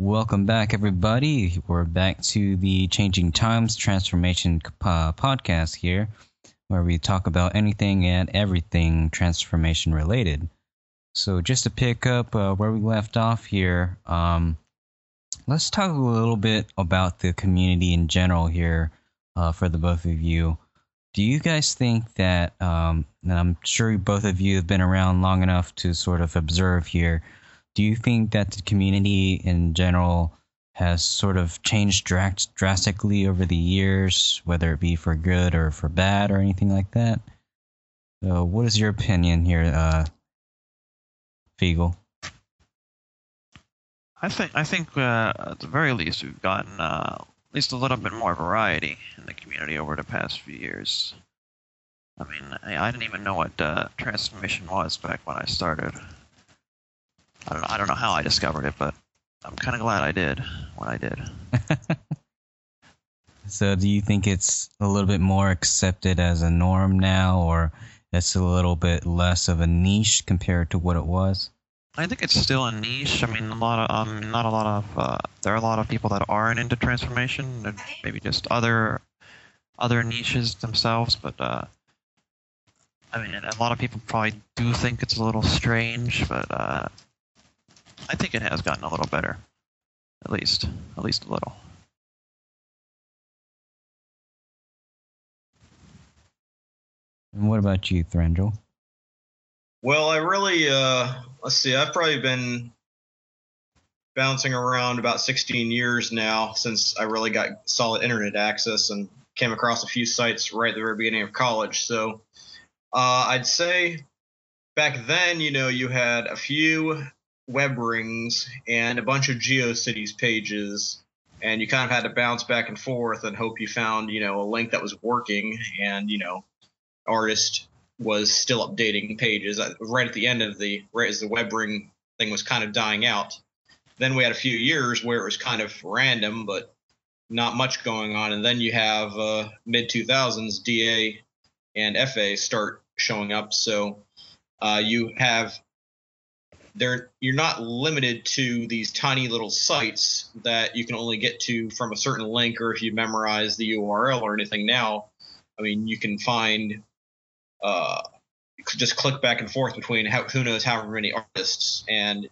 Welcome back, everybody. We're back to the Changing Times Transformation uh, podcast here, where we talk about anything and everything transformation related. So, just to pick up uh, where we left off here, um, let's talk a little bit about the community in general here uh, for the both of you. Do you guys think that, um, and I'm sure both of you have been around long enough to sort of observe here, do you think that the community in general has sort of changed drastically over the years, whether it be for good or for bad or anything like that? So, what is your opinion here, uh, Pheagle? I think I think uh, at the very least we've gotten uh, at least a little bit more variety in the community over the past few years. I mean, I, I didn't even know what uh, transformation was back when I started. I don't know, I don't know how I discovered it, but I'm kind of glad I did when I did. so, do you think it's a little bit more accepted as a norm now, or it's a little bit less of a niche compared to what it was? I think it's still a niche. I mean, a lot of um, not a lot of uh, there are a lot of people that aren't into transformation, and maybe just other other niches themselves. But uh, I mean, a lot of people probably do think it's a little strange, but uh, I think it has gotten a little better, at least, at least a little. And what about you, Thrandrall? Well, I really, uh, let's see, I've probably been bouncing around about 16 years now since I really got solid internet access and came across a few sites right at the very beginning of college. So uh, I'd say back then, you know, you had a few web rings and a bunch of GeoCities pages, and you kind of had to bounce back and forth and hope you found, you know, a link that was working and, you know, artist was still updating pages right at the end of the right as the web ring thing was kind of dying out. Then we had a few years where it was kind of random, but not much going on, and then you have uh, mid 2000s DA and FA start showing up. So uh, you have you're not limited to these tiny little sites that you can only get to from a certain link or if you memorize the URL or anything now. I mean, you can find uh, just click back and forth between how, who knows how many artists and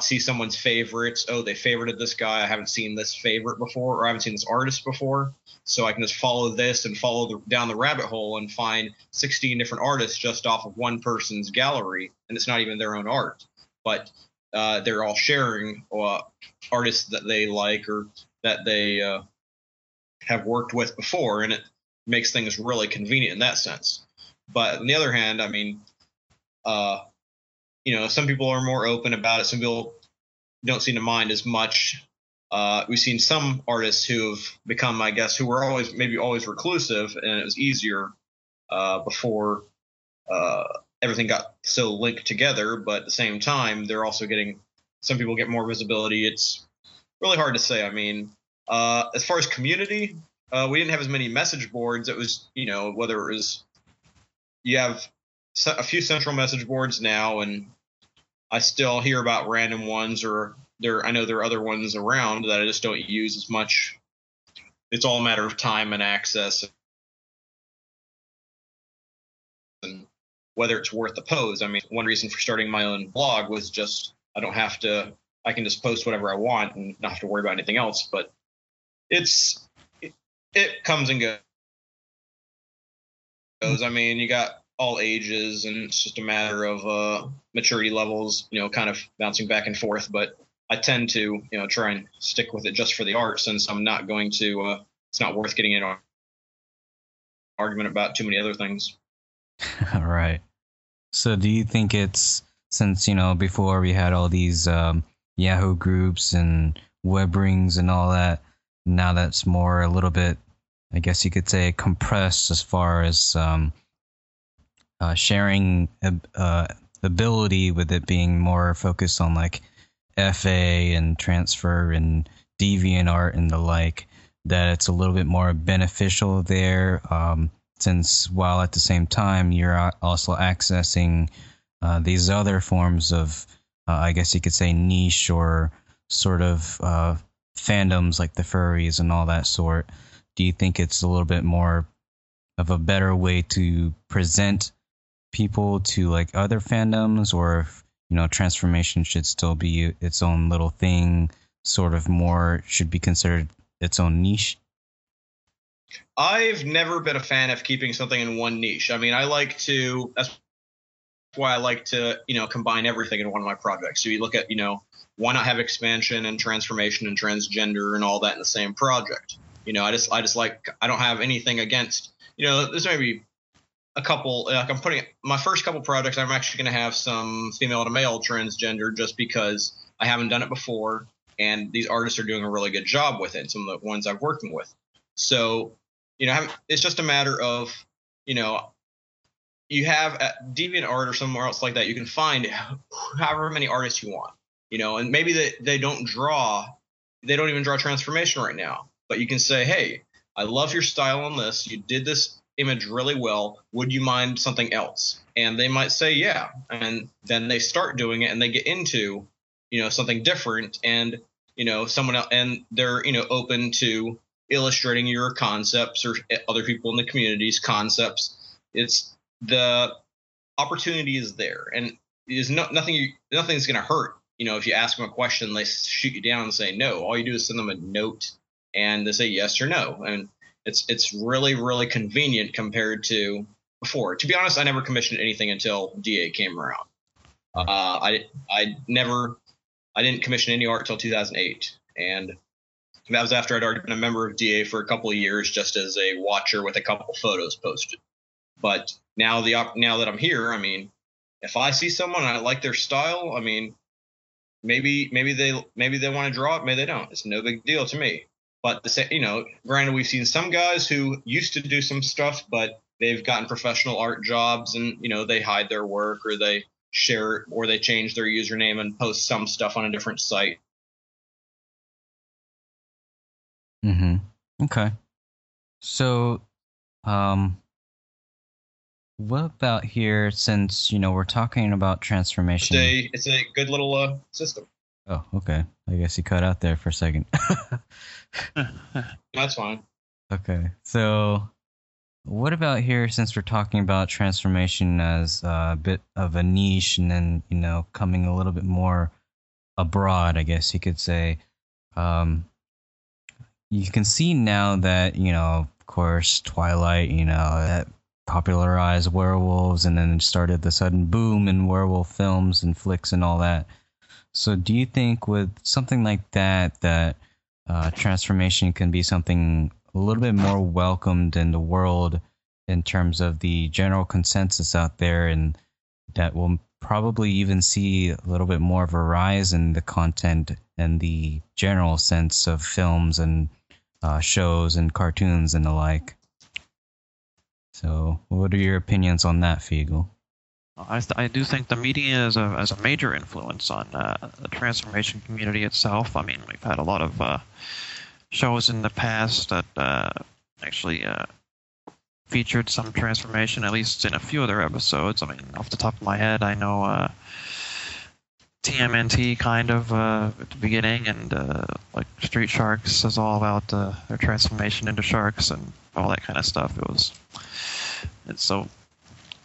see someone's favorites. Oh, they favorited this guy. I haven't seen this favorite before, or I haven't seen this artist before. So I can just follow this and follow the, down the rabbit hole and find 16 different artists just off of one person's gallery, and it's not even their own art but uh, they're all sharing uh, artists that they like or that they uh, have worked with before, and it makes things really convenient in that sense. But on the other hand, I mean, uh, you know, some people are more open about it. Some people don't seem to mind as much. Uh, we've seen some artists who have become, I guess, who were always maybe always reclusive, and it was easier uh, before everything got so linked together, but at the same time, they're also getting some people get more visibility. It's really hard to say. I mean, uh, as far as community, uh, we didn't have as many message boards. It was, you know, whether it was you have a few central message boards now, and I still hear about random ones, or there. I know there are other ones around that I just don't use as much. It's all a matter of time and access whether it's worth the pose. I mean, one reason for starting my own blog was just I don't have to I can just post whatever I want and not have to worry about anything else. But it's it, it comes and goes. I mean, you got all ages, and it's just a matter of uh, maturity levels. You know, kind of bouncing back and forth. But I tend to you know try and stick with it just for the art, since I'm not going to. Uh, it's not worth getting in an argument about too many other things. All right. So do you think it's since you know before we had all these um, Yahoo groups and web rings and all that, now that's more a little bit, I guess you could say, compressed as far as um, uh, sharing uh, ability with it being more focused on like FA and Transfur and deviant art and the like. That it's a little bit more beneficial there. Um, since while at the same time you're also accessing uh, these other forms of, uh, I guess you could say, niche or sort of uh, fandoms like the furries and all that sort, do you think it's a little bit more of a better way to present people to like other fandoms, or if you know transformation should still be its own little thing, sort of more should be considered its own niche? I've never been a fan of keeping something in one niche. I mean, I like to. That's why I like to, you know, combine everything in one of my projects. So you look at, you know, why not have expansion and transformation and transgender and all that in the same project? You know, I just, I just like, I don't have anything against, you know, there's maybe a couple. Like I'm putting my first couple projects. I'm actually going to have some female to male transgender just because I haven't done it before, and these artists are doing a really good job with it. Some of the ones I'm working with. So, you know, it's just a matter of, you know, you have uh, at DeviantArt or somewhere else like that, you can find however many artists you want, you know, and maybe they, they don't draw, they don't even draw transformation right now, but you can say, hey, I love your style on this. You did this image really well. Would you mind something else? And they might say, yeah. And then they start doing it and they get into, you know, something different and, you know, someone else, and they're, you know, open to illustrating your concepts or other people in the community's concepts. It's the opportunity is there and is no, nothing, nothing's going to hurt. You know, if you ask them a question, they shoot you down and say no. All you do is send them a note and they say yes or no. And it's it's really really convenient compared to before. To be honest, I never commissioned anything until DA came around. Uh, I I never I didn't commission any art until 2008, and that was after I'd already been a member of DA for a couple of years, just as a watcher with a couple photos posted. But now the now that I'm here, I mean, if I see someone and I like their style, I mean, maybe maybe they maybe they want to draw it, maybe they don't. It's no big deal to me. But the same, you know, granted, we've seen some guys who used to do some stuff, but they've gotten professional art jobs, and you know, they hide their work or they share it or they change their username and post some stuff on a different site. Okay. So, um, what about here? Since you know we're talking about transformation, it's a, it's a good little uh, system. Oh, okay. I guess you cut out there for a second. That's fine. Okay. So, what about here since we're talking about transformation as a bit of a niche and then, you know, coming a little bit more abroad, I guess you could say. Um, you can see now that, you know, of course, Twilight, you know, that popularized werewolves and then started the sudden boom in werewolf films and flicks and all that. So, do you think with something like that, that uh, transformation can be something a little bit more welcomed in the world in terms of the general consensus out there, and that will probably even see a little bit more of a rise in the content and the general sense of films and uh, shows and cartoons and the like. So, what are your opinions on that, Pheagle? I, th- I do think the media is a, is a major influence on uh, the transformation community itself. I mean, we've had a lot of uh, shows in the past that uh, actually uh, featured some transformation, at least in a few of their episodes. I mean, off the top of my head, I know uh, TMNT kind of uh, at the beginning, and like Street Sharks is all about their transformation into sharks and all that kind of stuff. It was, it's so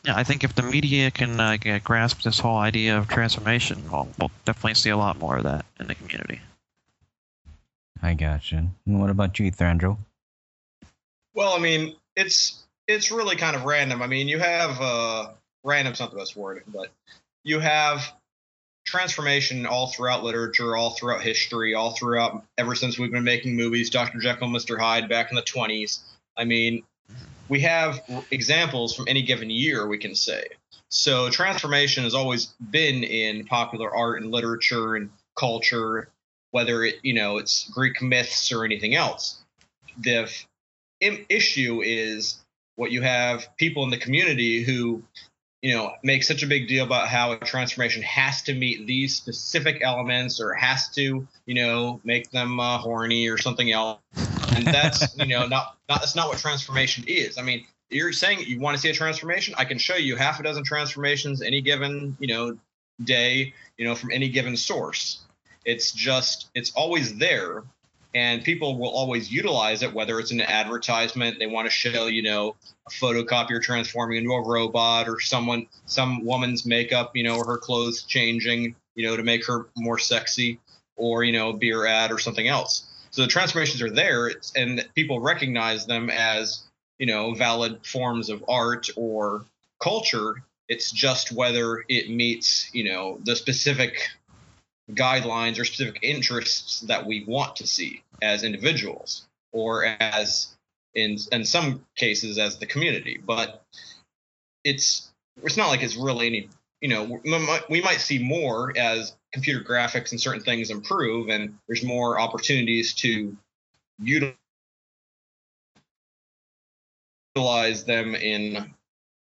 yeah, I think if the media can uh, grasp this whole idea of transformation, we'll, we'll, definitely see a lot more of that in the community. I gotcha. And what about you, Thrandrall? Well, I mean, it's it's really kind of random. I mean, you have uh, random's not the best word, but you have transformation all throughout literature, all throughout history, all throughout ever since we've been making movies. Dr. Jekyll, Mr. Hyde, back in the 20s. I mean, we have examples from any given year, we can say. So transformation has always been in popular art and literature and culture, whether it you know it's Greek myths or anything else. The issue is what you have people in the community who you know make such a big deal about how a transformation has to meet these specific elements or has to you know make them uh, horny or something else and that's you know not not that's not what transformation is. I mean, you're saying you want to see a transformation. I can show you half a dozen transformations any given you know day, you know, from any given source. It's just it's always there, and people will always utilize it. Whether it's an advertisement, they want to show you know a photocopier transforming into a robot, or someone some woman's makeup, you know, or her clothes changing, you know, to make her more sexy, or you know, a beer ad or something else. So the transformations are there, and people recognize them as you know valid forms of art or culture it's just whether it meets you know the specific guidelines or specific interests that we want to see as individuals or as in in some cases as the community. But it's it's not like it's really any you know we might see more as computer graphics and certain things improve and there's more opportunities to utilize utilize them in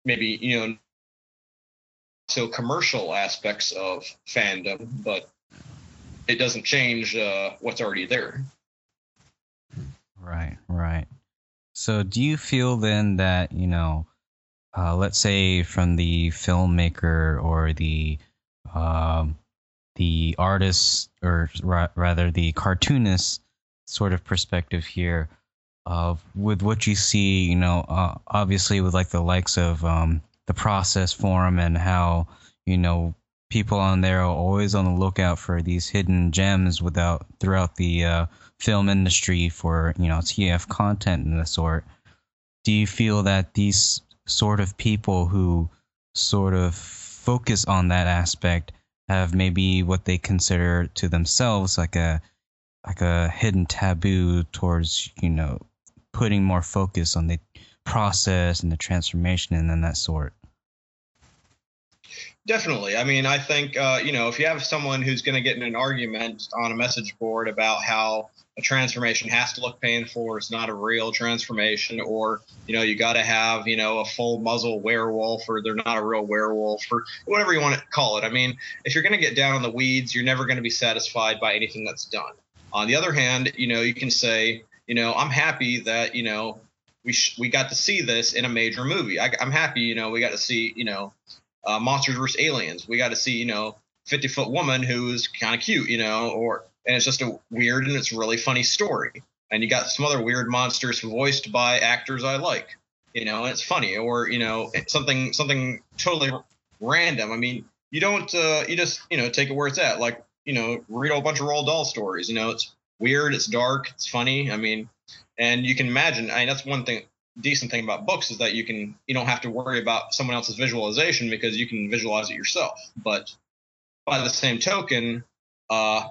maybe you know so commercial aspects of fandom, but it doesn't change uh, what's already there. Right, right. So, do you feel then that you know, uh, let's say from the filmmaker or the um, the artist, or ra- rather the cartoonist sort of perspective here, of with what you see, you know, uh, obviously with like the likes of um, the process forum and how you know people on there are always on the lookout for these hidden gems without throughout the uh, film industry for you know TF content and the sort. Do you feel that these sort of people who sort of focus on that aspect have maybe what they consider to themselves like a like a hidden taboo towards you know putting more focus on the process and the transformation and then that sort. Definitely. I mean, I think uh, you know if you have someone who's going to get in an argument on a message board about how a transformation has to look painful or it's not a real transformation or you know you got to have you know a full muzzle werewolf or they're not a real werewolf or whatever you want to call it i mean if you're going to get down in the weeds you're never going to be satisfied by anything that's done on the other hand you know you can say you know, I'm happy that you know we sh- we got to see this in a major movie. I, am happy, you know, we got to see you know uh, Monsters vs Aliens. We got to see you know 50 foot woman who's kind of cute, you know, or and it's just a weird and it's really funny story. And you got some other weird monsters voiced by actors I like, you know, and it's funny or you know something something totally random. I mean, you don't uh, you just you know take it where it's at. Like you know, read a bunch of Roald Dahl stories. You know, it's weird, it's dark, it's funny. I mean, and you can imagine. I mean, that's one thing decent thing about books is that you can you don't have to worry about someone else's visualization because you can visualize it yourself. But by the same token, uh,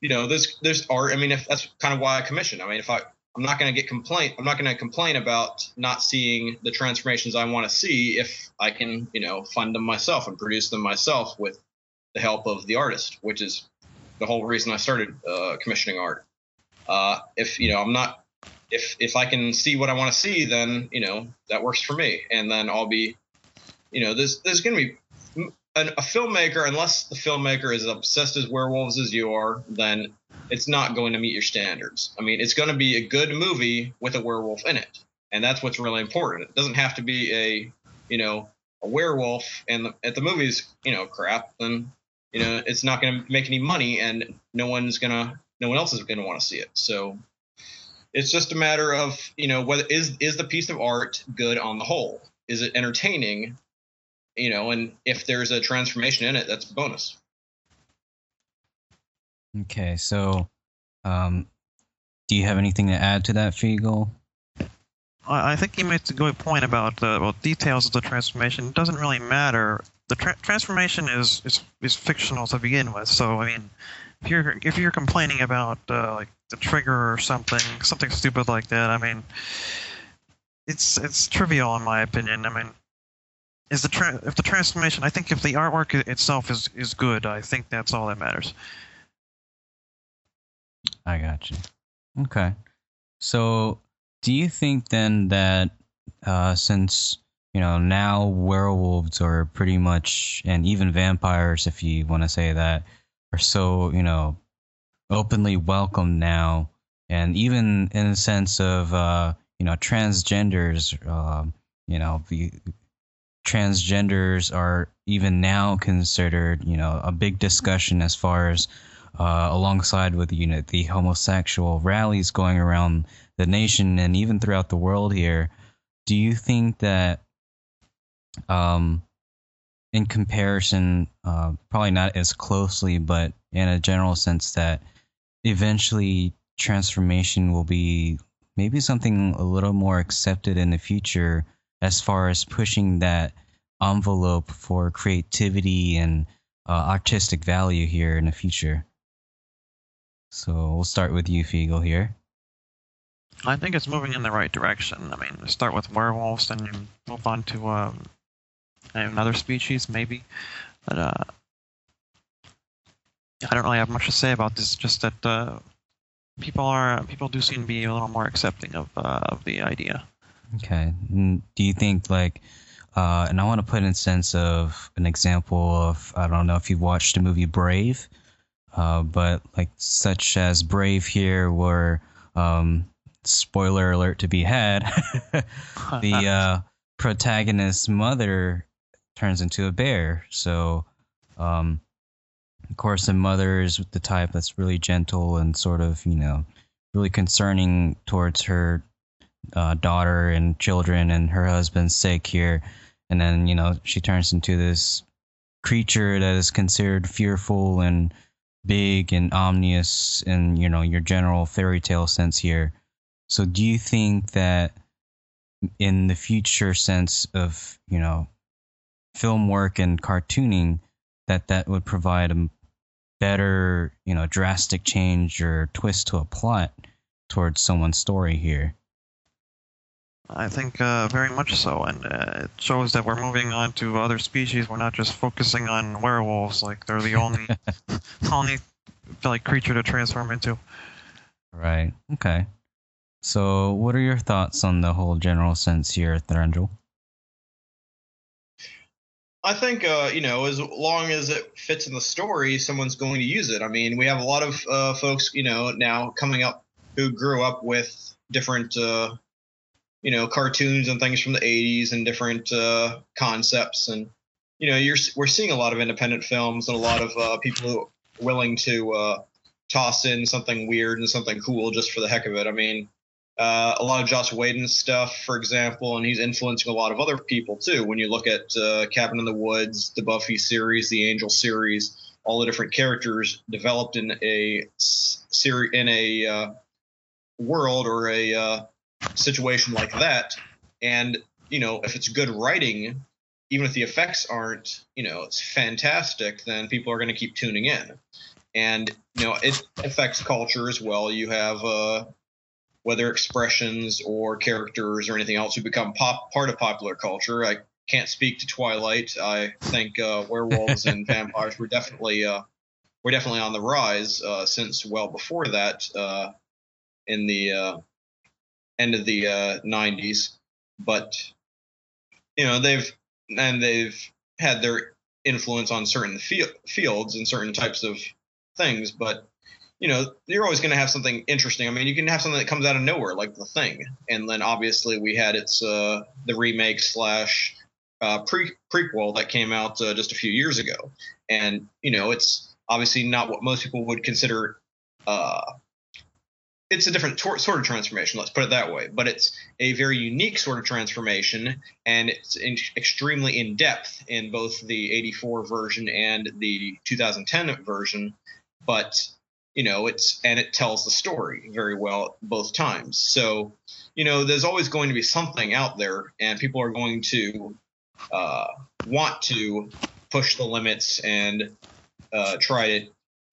you know, there's there's art. I mean, if that's kind of why I commission. I mean, if I I'm not going to get complaint. I'm not going to complain about not seeing the transformations I want to see if I can, you know, fund them myself and produce them myself with the help of the artist, which is the whole reason I started uh, commissioning art. Uh, if you know, I'm not if if I can see what I want to see, then you know that works for me, and then I'll be, you know, there's there's going to be an, a filmmaker unless the filmmaker is obsessed as werewolves as you are, then it's not going to meet your standards. I mean, it's going to be a good movie with a werewolf in it, and that's what's really important. It doesn't have to be a you know a werewolf, and the, at the movies, you know, crap, then you know it's not going to make any money and no one's going to no one else is going to want to see it so it's just a matter of you know whether is is the piece of art good on the whole is it entertaining you know and if there's a transformation in it that's a bonus okay so um do you have anything to add to that Pheagle? I think you made a good point about the well, details of the transformation. It doesn't really matter the tra- transformation is, is is fictional to begin with. So I mean, if you're if you're complaining about uh, like the trigger or something, something stupid like that, I mean, it's it's trivial in my opinion. I mean, is the tra- if the transformation? I think if the artwork itself is is good, I think that's all that matters. I got you. Okay, so do you think then that uh, since you know, now werewolves are pretty much, and even vampires, if you want to say that, are so, you know, openly welcome now. And even in the sense of, uh, you know, transgenders, uh, you know, the transgenders are even now considered, you know, a big discussion as far as uh, alongside with you know the homosexual rallies going around the nation and even throughout the world here, do you think that, um, in comparison, uh, probably not as closely, but in a general sense that eventually transformation will be maybe something a little more accepted in the future as far as pushing that envelope for creativity and uh, artistic value here in the future. So we'll start with you, Pheagle, here. I think it's moving in the right direction. I mean, start with werewolves, then you move on to um, another species, maybe. But uh, I don't really have much to say about this. Just that uh, people are people do seem to be a little more accepting of uh, of the idea. Okay. Do you think like, uh, and I want to put in sense of an example of I don't know if you've watched the movie Brave, uh, but like such as Brave here, where um, spoiler alert to be had, the uh, protagonist's mother turns into a bear. So, um, of course, the mother is the type that's really gentle and sort of you know really concerning towards her uh, daughter and children and her husband's sake here. And then, you know, she turns into this creature that is considered fearful and big and ominous in, you know, your general fairy tale sense here. So do you think that in the future sense of, you know, film work and cartooning, that that would provide a better, you know, drastic change or twist to a plot towards someone's story here? I think uh, very much so, and uh, it shows that we're moving on to other species. We're not just focusing on werewolves, like they're the only only like creature to transform into. Right. Okay. So, what are your thoughts on the whole general sense here, Thrandrall? I think uh, you know, as long as it fits in the story, someone's going to use it. I mean, we have a lot of uh, folks, you know, now coming up who grew up with different uh, you know cartoons and things from the 80s and different uh, concepts and you know you're we're seeing a lot of independent films and a lot of uh, people willing to uh, toss in something weird and something cool just for the heck of it. I mean, uh, a lot of Joss Whedon stuff, for example, and he's influencing a lot of other people too. When you look at uh, Cabin in the Woods, the Buffy series, the Angel series, all the different characters developed in a series in a uh, world or a situation like that. And, you know, if it's good writing, even if the effects aren't, you know, it's fantastic, then people are going to keep tuning in. And, you know, it affects culture as well. You have, uh, whether expressions or characters or anything else who become pop part of popular culture. I can't speak to Twilight. I think uh, werewolves and vampires were definitely uh, were definitely on the rise uh, since well before that uh, in the uh, end of the uh, 90s, but you know they've and they've had their influence on certain fields and certain types of things, but you know you're always going to have something interesting. I mean, you can have something that comes out of nowhere like The Thing, and then obviously we had its uh, the remake slash uh, pre prequel that came out uh, just a few years ago, and you know it's obviously not what most people would consider uh, it's a different tor- sort of transformation. Let's put it that way. But it's a very unique sort of transformation, and it's in- extremely in depth in both the '84 version and the 2010 version. But you know, it's and it tells the story very well both times. So you know, there's always going to be something out there, and people are going to uh, want to push the limits and uh, try to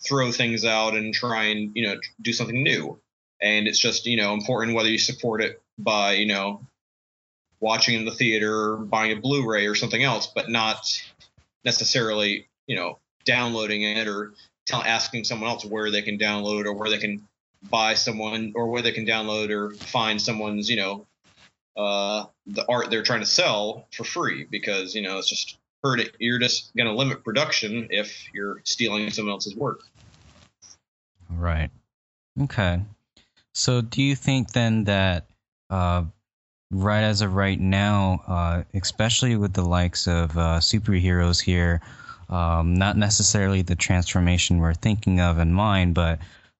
throw things out and try and you know do something new and it's just you know important whether you support it by you know watching in the theater, buying a Blu-ray or something else, but not necessarily you know downloading it or asking someone else where they can download or where they can buy someone or where they can download or find someone's you know uh, the art they're trying to sell for free because you know it's just hurt it. You're just going to limit production if you're stealing someone else's work. Right. Okay. So, do you think then that uh, right as of right now, uh, especially with the likes of uh, superheroes here, Um, not necessarily the transformation we're thinking of in mind, but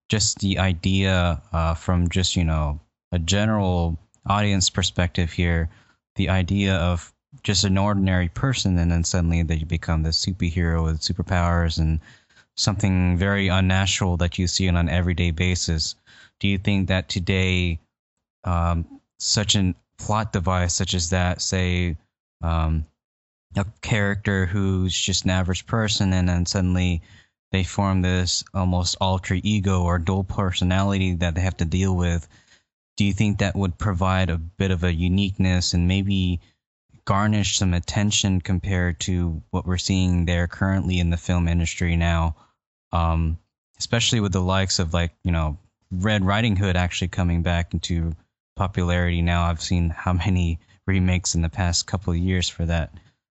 just the idea uh, from just you know a general audience perspective here, the idea of just an ordinary person and then suddenly you become this superhero with superpowers and something very unnatural that you see on an everyday basis. Do you think that today, um, such a plot device such as that, say, um, a character who's just an average person and then suddenly they form this almost alter ego or dual personality that they have to deal with, do you think that would provide a bit of a uniqueness and maybe garnish some attention compared to what we're seeing there currently in the film industry now, um, especially with the likes of like you know Red Riding Hood actually coming back into popularity now. I've seen how many remakes in the past couple of years for that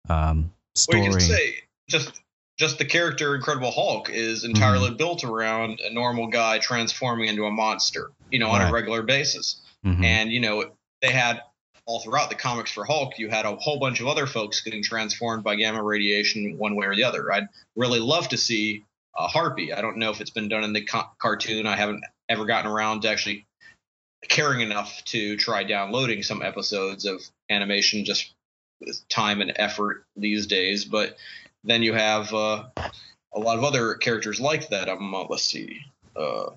um, story. Well, you can say just just the character Incredible Hulk is entirely mm-hmm. built around a normal guy transforming into a monster, you know, on a regular basis. Mm-hmm. And you know, they had all throughout the comics for Hulk, you had a whole bunch of other folks getting transformed by gamma radiation one way or the other. I'd really love to see a Harpy. I don't know if it's been done in the co- cartoon. I haven't ever gotten around to actually caring enough to try downloading some episodes of animation just time and effort these days. But then you have uh, a lot of other characters like that. Um, uh, let's see. Uh,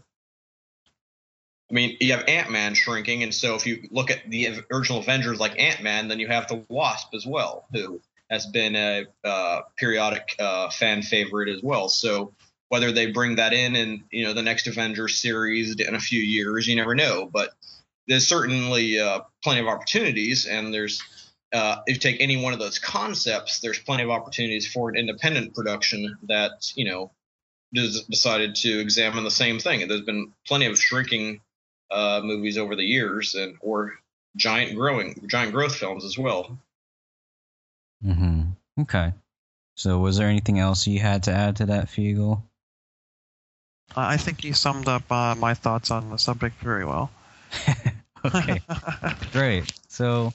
I mean, you have Ant Man shrinking, and so if you look at the original Avengers like Ant Man, then you have the Wasp as well, who has been a uh, periodic uh, fan favorite as well. So whether they bring that in in you know the next Avengers series in a few years, you never know. But there's certainly uh, plenty of opportunities, and there's uh, if you take any one of those concepts, there's plenty of opportunities for an independent production that you know decided to examine the same thing. And there's been plenty of shrinking uh, movies over the years, and or giant growing, giant growth films as well. Hmm. Okay. So, was there anything else you had to add to that, Pheagle? I think you summed up uh, my thoughts on the subject very well. okay. Great. So,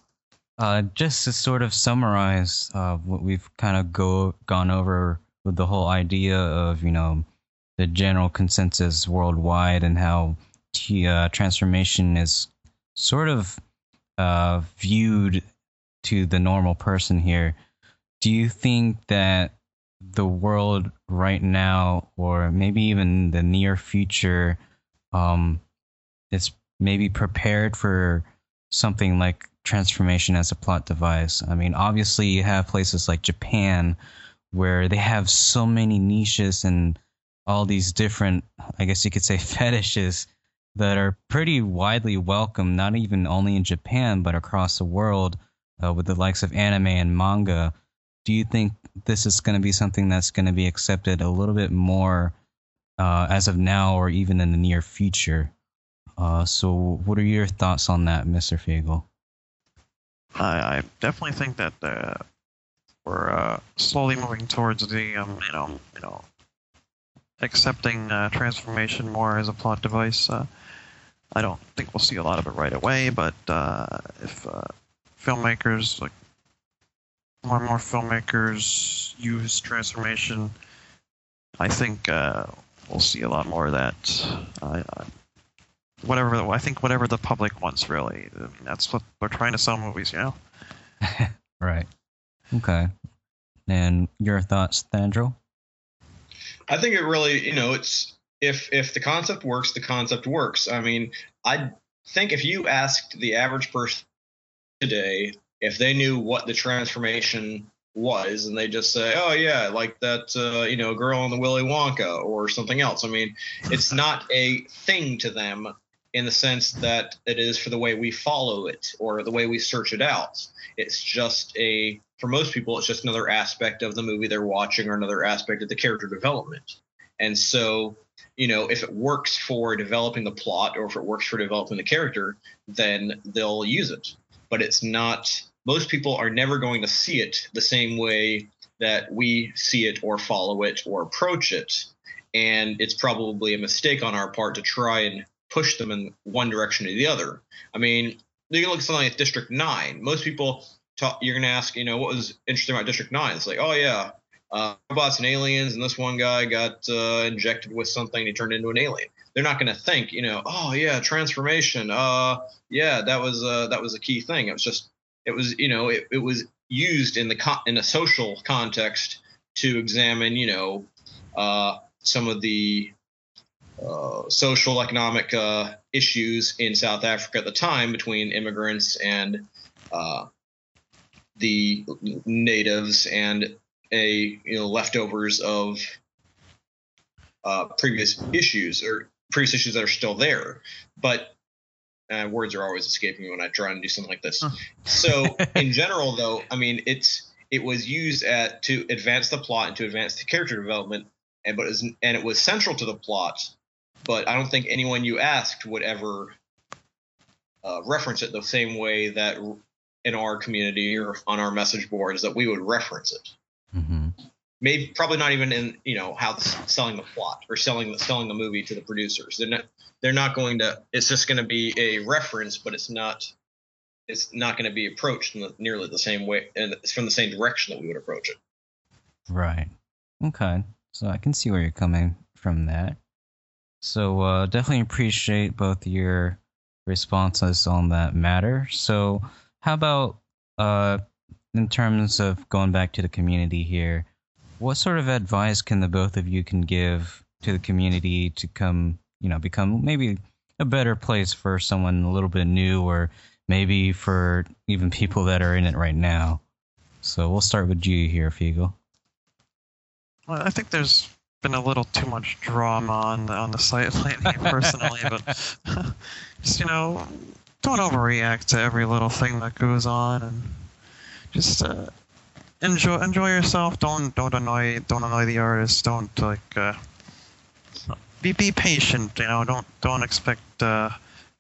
uh, just to sort of summarize uh, what we've kind of go gone over with the whole idea of you know the general consensus worldwide and how uh, transformation is sort of uh, viewed to the normal person here, do you think that the world right now, or maybe even the near future, um, is maybe prepared for something like transformation as a plot device? I mean, obviously, you have places like Japan where they have so many niches and all these different, I guess you could say, fetishes that are pretty widely welcome, not even only in Japan, but across the world uh, with the likes of anime and manga. Do you think this is going to be something that's going to be accepted a little bit more uh, as of now or even in the near future? Uh, so, what are your thoughts on that, Mr. Pheagle? I, I definitely think that uh, we're uh, slowly moving towards the um, you know you know accepting uh, transformation more as a plot device. Uh, I don't think we'll see a lot of it right away, but uh, if uh, filmmakers like more and more filmmakers use transformation, I think we'll see a lot more of that. Whatever I think, whatever the public wants, really. I mean, that's what we're trying to sell movies, you know. right. Okay. And your thoughts, Thrandrall? I think it really, you know, it's if if the concept works, the concept works. I mean, I think if you asked the average person today if they knew what the transformation was, and they just say, "Oh yeah, like that, uh, you know, girl in the Willy Wonka or something else." I mean, it's not a thing to them in the sense that it is for the way we follow it or the way we search it out. It's just a for most people, it's just another aspect of the movie they're watching or another aspect of the character development. And so you know, if it works for developing the plot or if it works for developing the character, then they'll use it. But it's not, most people are never going to see it the same way that we see it or follow it or approach it. And it's probably a mistake on our part to try and push them in one direction or the other. I mean, you can look at something like District 9. Most people talk, you're going to ask, you know, what was interesting about District 9? It's like, oh, yeah, uh, robots and aliens, and this one guy got uh, injected with something, he turned into an alien. They're not going to think, you know, oh yeah, transformation. Uh, yeah, that was uh, that was a key thing. It was just, it was, you know, it, it was used in the con- in a social context to examine, you know, uh, some of the uh, social economic uh, issues in South Africa at the time between immigrants and uh, the natives and a you know leftovers of uh, previous issues or previous issues that are still there. But uh, words are always escaping me when I try and do something like this. So in general, though, I mean it's it was used at to advance the plot and to advance the character development, and but it was, and it was central to the plot. But I don't think anyone you asked would ever uh, reference it the same way that in our community or on our message boards that we would reference it. Mm-hmm. Maybe probably not even in you know how the, selling the plot or selling the selling the movie to the producers. They're not they're not going to. It's just going to be a reference, but it's not it's not going to be approached in the, nearly the same way and it's from the same direction that we would approach it. Right. Okay. So I can see where you're coming from that. So uh, definitely appreciate both your responses on that matter. So how about uh, in terms of going back to the community here? What sort of advice can the both of you can give to the community to come, you know, become maybe a better place for someone a little bit new, or maybe for even people that are in it right now? So we'll start with you here, Pheagle. Well, I think there's been a little too much drama on the, on the site lately, personally, but just you know, don't overreact to every little thing that goes on, and just uh, enjoy enjoy yourself. Don't don't annoy don't annoy the artists. Don't like uh, be be patient. You know, don't don't expect uh,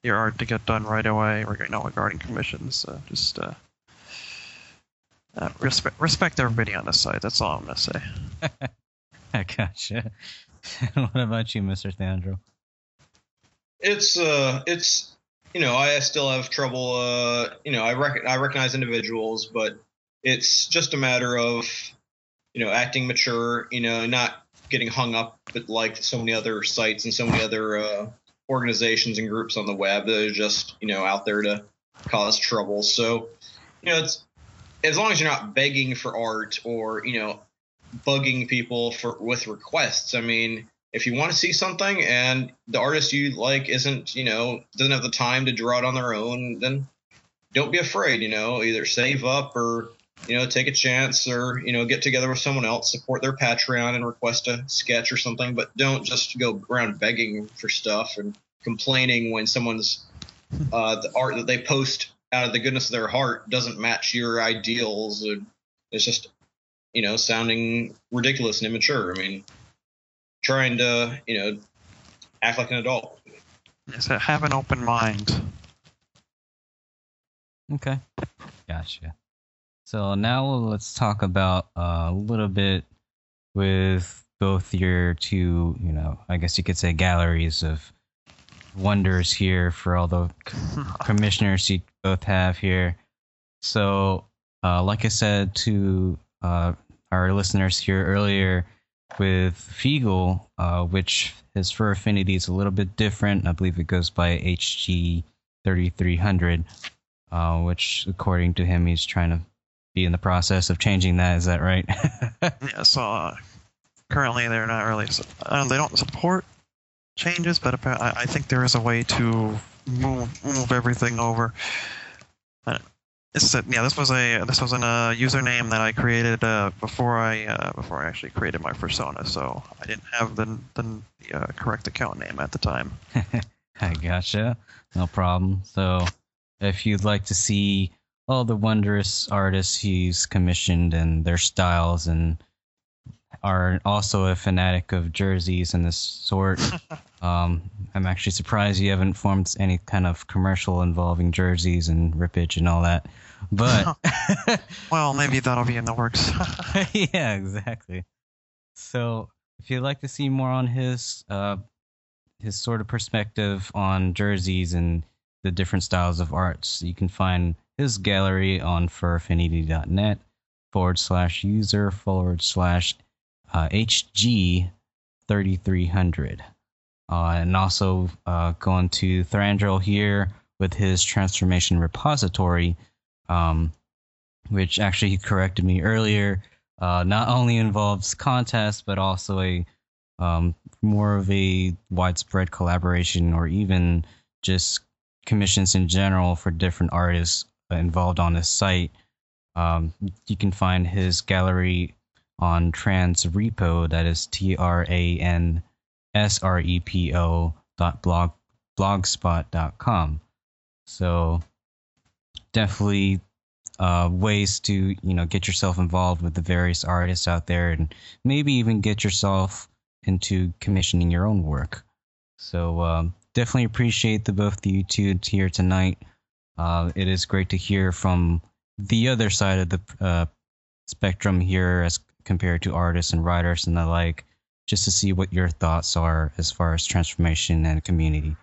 your art to get done right away. You know, regarding commissions, uh, just. Uh, uh, respect respect everybody on the site. That's all I'm gonna say. I gotcha. what about you, Mr. Thrandrall? It's uh, it's you know, I still have trouble. Uh, you know, I rec- I recognize individuals, but it's just a matter of you know acting mature. You know, not getting hung up with like so many other sites and so many other uh, organizations and groups on the web that are just you know out there to cause trouble. So you know, it's as long as you're not begging for art or you know bugging people for with requests. I mean, if you want to see something and the artist you like isn't, you know, doesn't have the time to draw it on their own, then don't be afraid, you know, either save up or you know, take a chance or, you know, get together with someone else, support their Patreon and request a sketch or something, but don't just go around begging for stuff and complaining when someone's uh, the art that they post out of the goodness of their heart doesn't match your ideals. It's just you know, sounding ridiculous and immature. I mean, trying to, you know, act like an adult. Yes, have an open mind. Okay, gotcha. So now let's talk about uh, a little bit with both your two, you know, I guess you could say galleries of wonders here for all the commissioners you both have here. So, uh, like I said to uh, our listeners here earlier with Pheagle, uh, which his fur affinity is a little bit different. I believe it goes by HG 3300, uh, which, according to him, he's trying to be in the process of changing that. Is that right? yeah, so uh, currently they're not really, uh, they don't support changes, but I, I think there is a way to move, move everything over. This yeah, this was a this was a uh, username that I created uh, before I uh, before I actually created my persona, so I didn't have the the uh, correct account name at the time. I gotcha, no problem. So, if you'd like to see all the wondrous artists he's commissioned and their styles, and are also a fanatic of jerseys and this sort, um, I'm actually surprised you haven't formed any kind of commercial involving jerseys and rippage and all that. But well, maybe that'll be in the works. yeah, exactly. So if you'd like to see more on his uh, his sort of perspective on jerseys and the different styles of arts, you can find his gallery on furaffinity.net. forward slash user forward slash uh, HG 3300. Uh, and also uh, going to Thrandrall here with his transformation repository, um, which actually he corrected me earlier. Uh, not only involves contests, but also a um, more of a widespread collaboration or even just commissions in general for different artists involved on his site. Um, you can find his gallery on transrepo, that is T R A N S R E P O dot blog blogspot.com. So definitely uh, ways to you know get yourself involved with the various artists out there, and maybe even get yourself into commissioning your own work. So um, definitely appreciate the both of you two here tonight. Uh, it is great to hear from the other side of the uh, spectrum here as compared to artists and writers and the like, just to see what your thoughts are as far as transformation and community.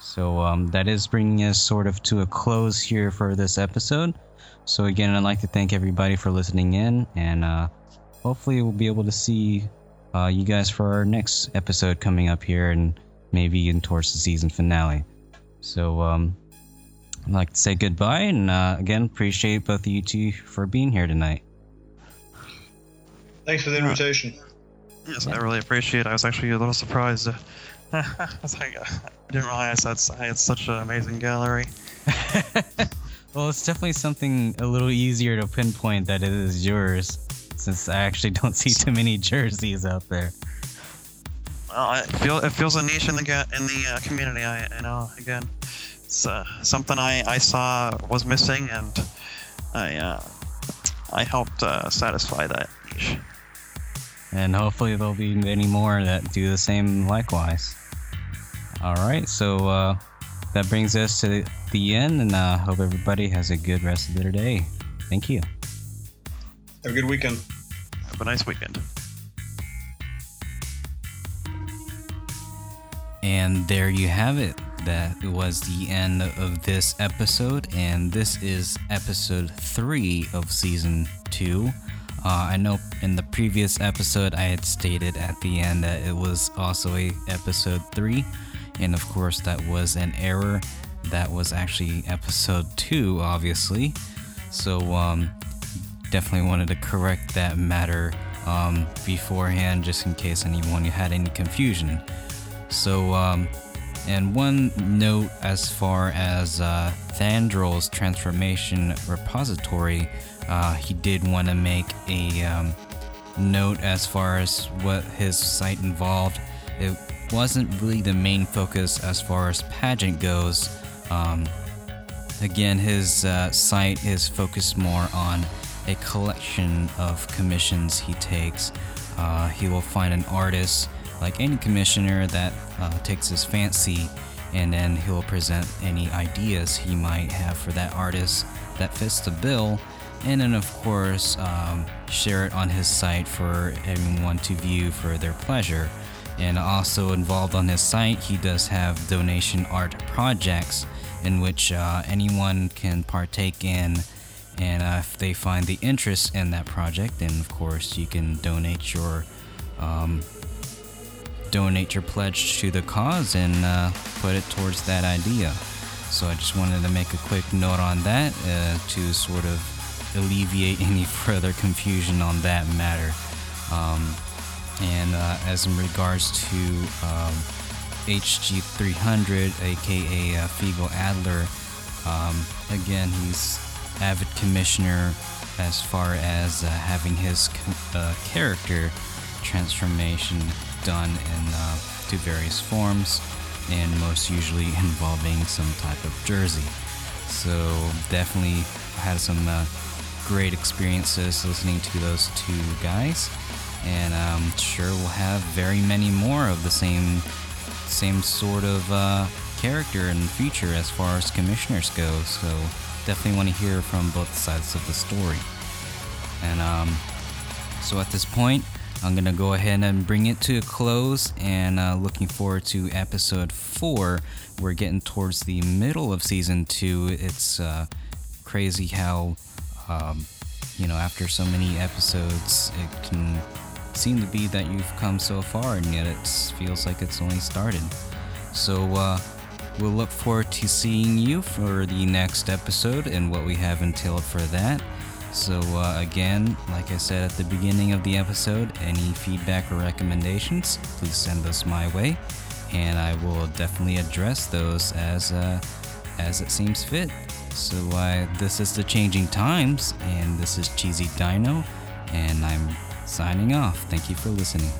So um, that is bringing us sort of to a close here for this episode. So again, I'd like to thank everybody for listening in, and uh, hopefully we'll be able to see uh, you guys for our next episode coming up here, and maybe in towards the season finale. So um, I'd like to say goodbye, and uh, again, appreciate both of you two for being here tonight. Thanks for the invitation. Yes, I really appreciate it. I was actually a little surprised. I was like, I didn't realize that's I had such an amazing gallery. well, it's definitely something a little easier to pinpoint that it is yours, since I actually don't see too many jerseys out there. Well, it, feel, it feels a niche in the in the uh, community. I, I know. Again, it's uh, something I, I saw was missing, and I uh, I helped uh, satisfy that niche and hopefully there'll be many more that do the same likewise. All right, so uh, that brings us to the end, and I uh, hope everybody has a good rest of their day. Thank you. Have a good weekend. Have a nice weekend. And there you have it. That was the end of this episode, and this is episode three of season two. Uh, I know in the previous episode I had stated at the end that it was also a episode three, and of course that was an error. That was actually episode two, obviously. So um, definitely wanted to correct that matter um, beforehand, just in case anyone had any confusion. So, um, and one note as far as uh, transformation repository uh, he did want to make a um, note as far as what his site involved. It wasn't really the main focus as far as pageant goes. Um, again, his uh, site is focused more on a collection of commissions he takes. Uh, he will find an artist, like any commissioner, that uh, takes his fancy, and then he'll present any ideas he might have for that artist that fits the bill and then of course um, share it on his site for everyone to view for their pleasure. And also involved on his site he does have donation art projects in which uh, anyone can partake in. And uh, if they find the interest in that project then of course you can donate your um, donate your pledge to the cause and uh, put it towards that idea. So i just wanted to make a quick note on that uh, to sort of alleviate any further confusion on that matter. Um, and uh, as in regards to um, HG300, aka uh, Pheagle Adler, um, again, he's avid commissioner as far as uh, having his uh, character transformation done in uh, to various forms, and most usually involving some type of jersey. So definitely had some uh, great experiences listening to those two guys, and I'm sure we'll have very many more of the same same sort of uh, character and feature as far as commissioners go. So definitely want to hear from both sides of the story. And um, so at this point, I'm gonna go ahead and bring it to a close, and uh, looking forward to episode four. We're getting towards the middle of season two. It's uh, crazy how um, you know, after so many episodes, it can seem to be that you've come so far, and yet it feels like it's only started. So, uh, we'll look forward to seeing you for the next episode and what we have entailed for that. So, uh, again, like I said at the beginning of the episode, any feedback or recommendations, please send those my way, and I will definitely address those as uh, as it seems fit. So, uh, this is the Changing Times, and this is Cheesy Dino, and I'm signing off. Thank you for listening.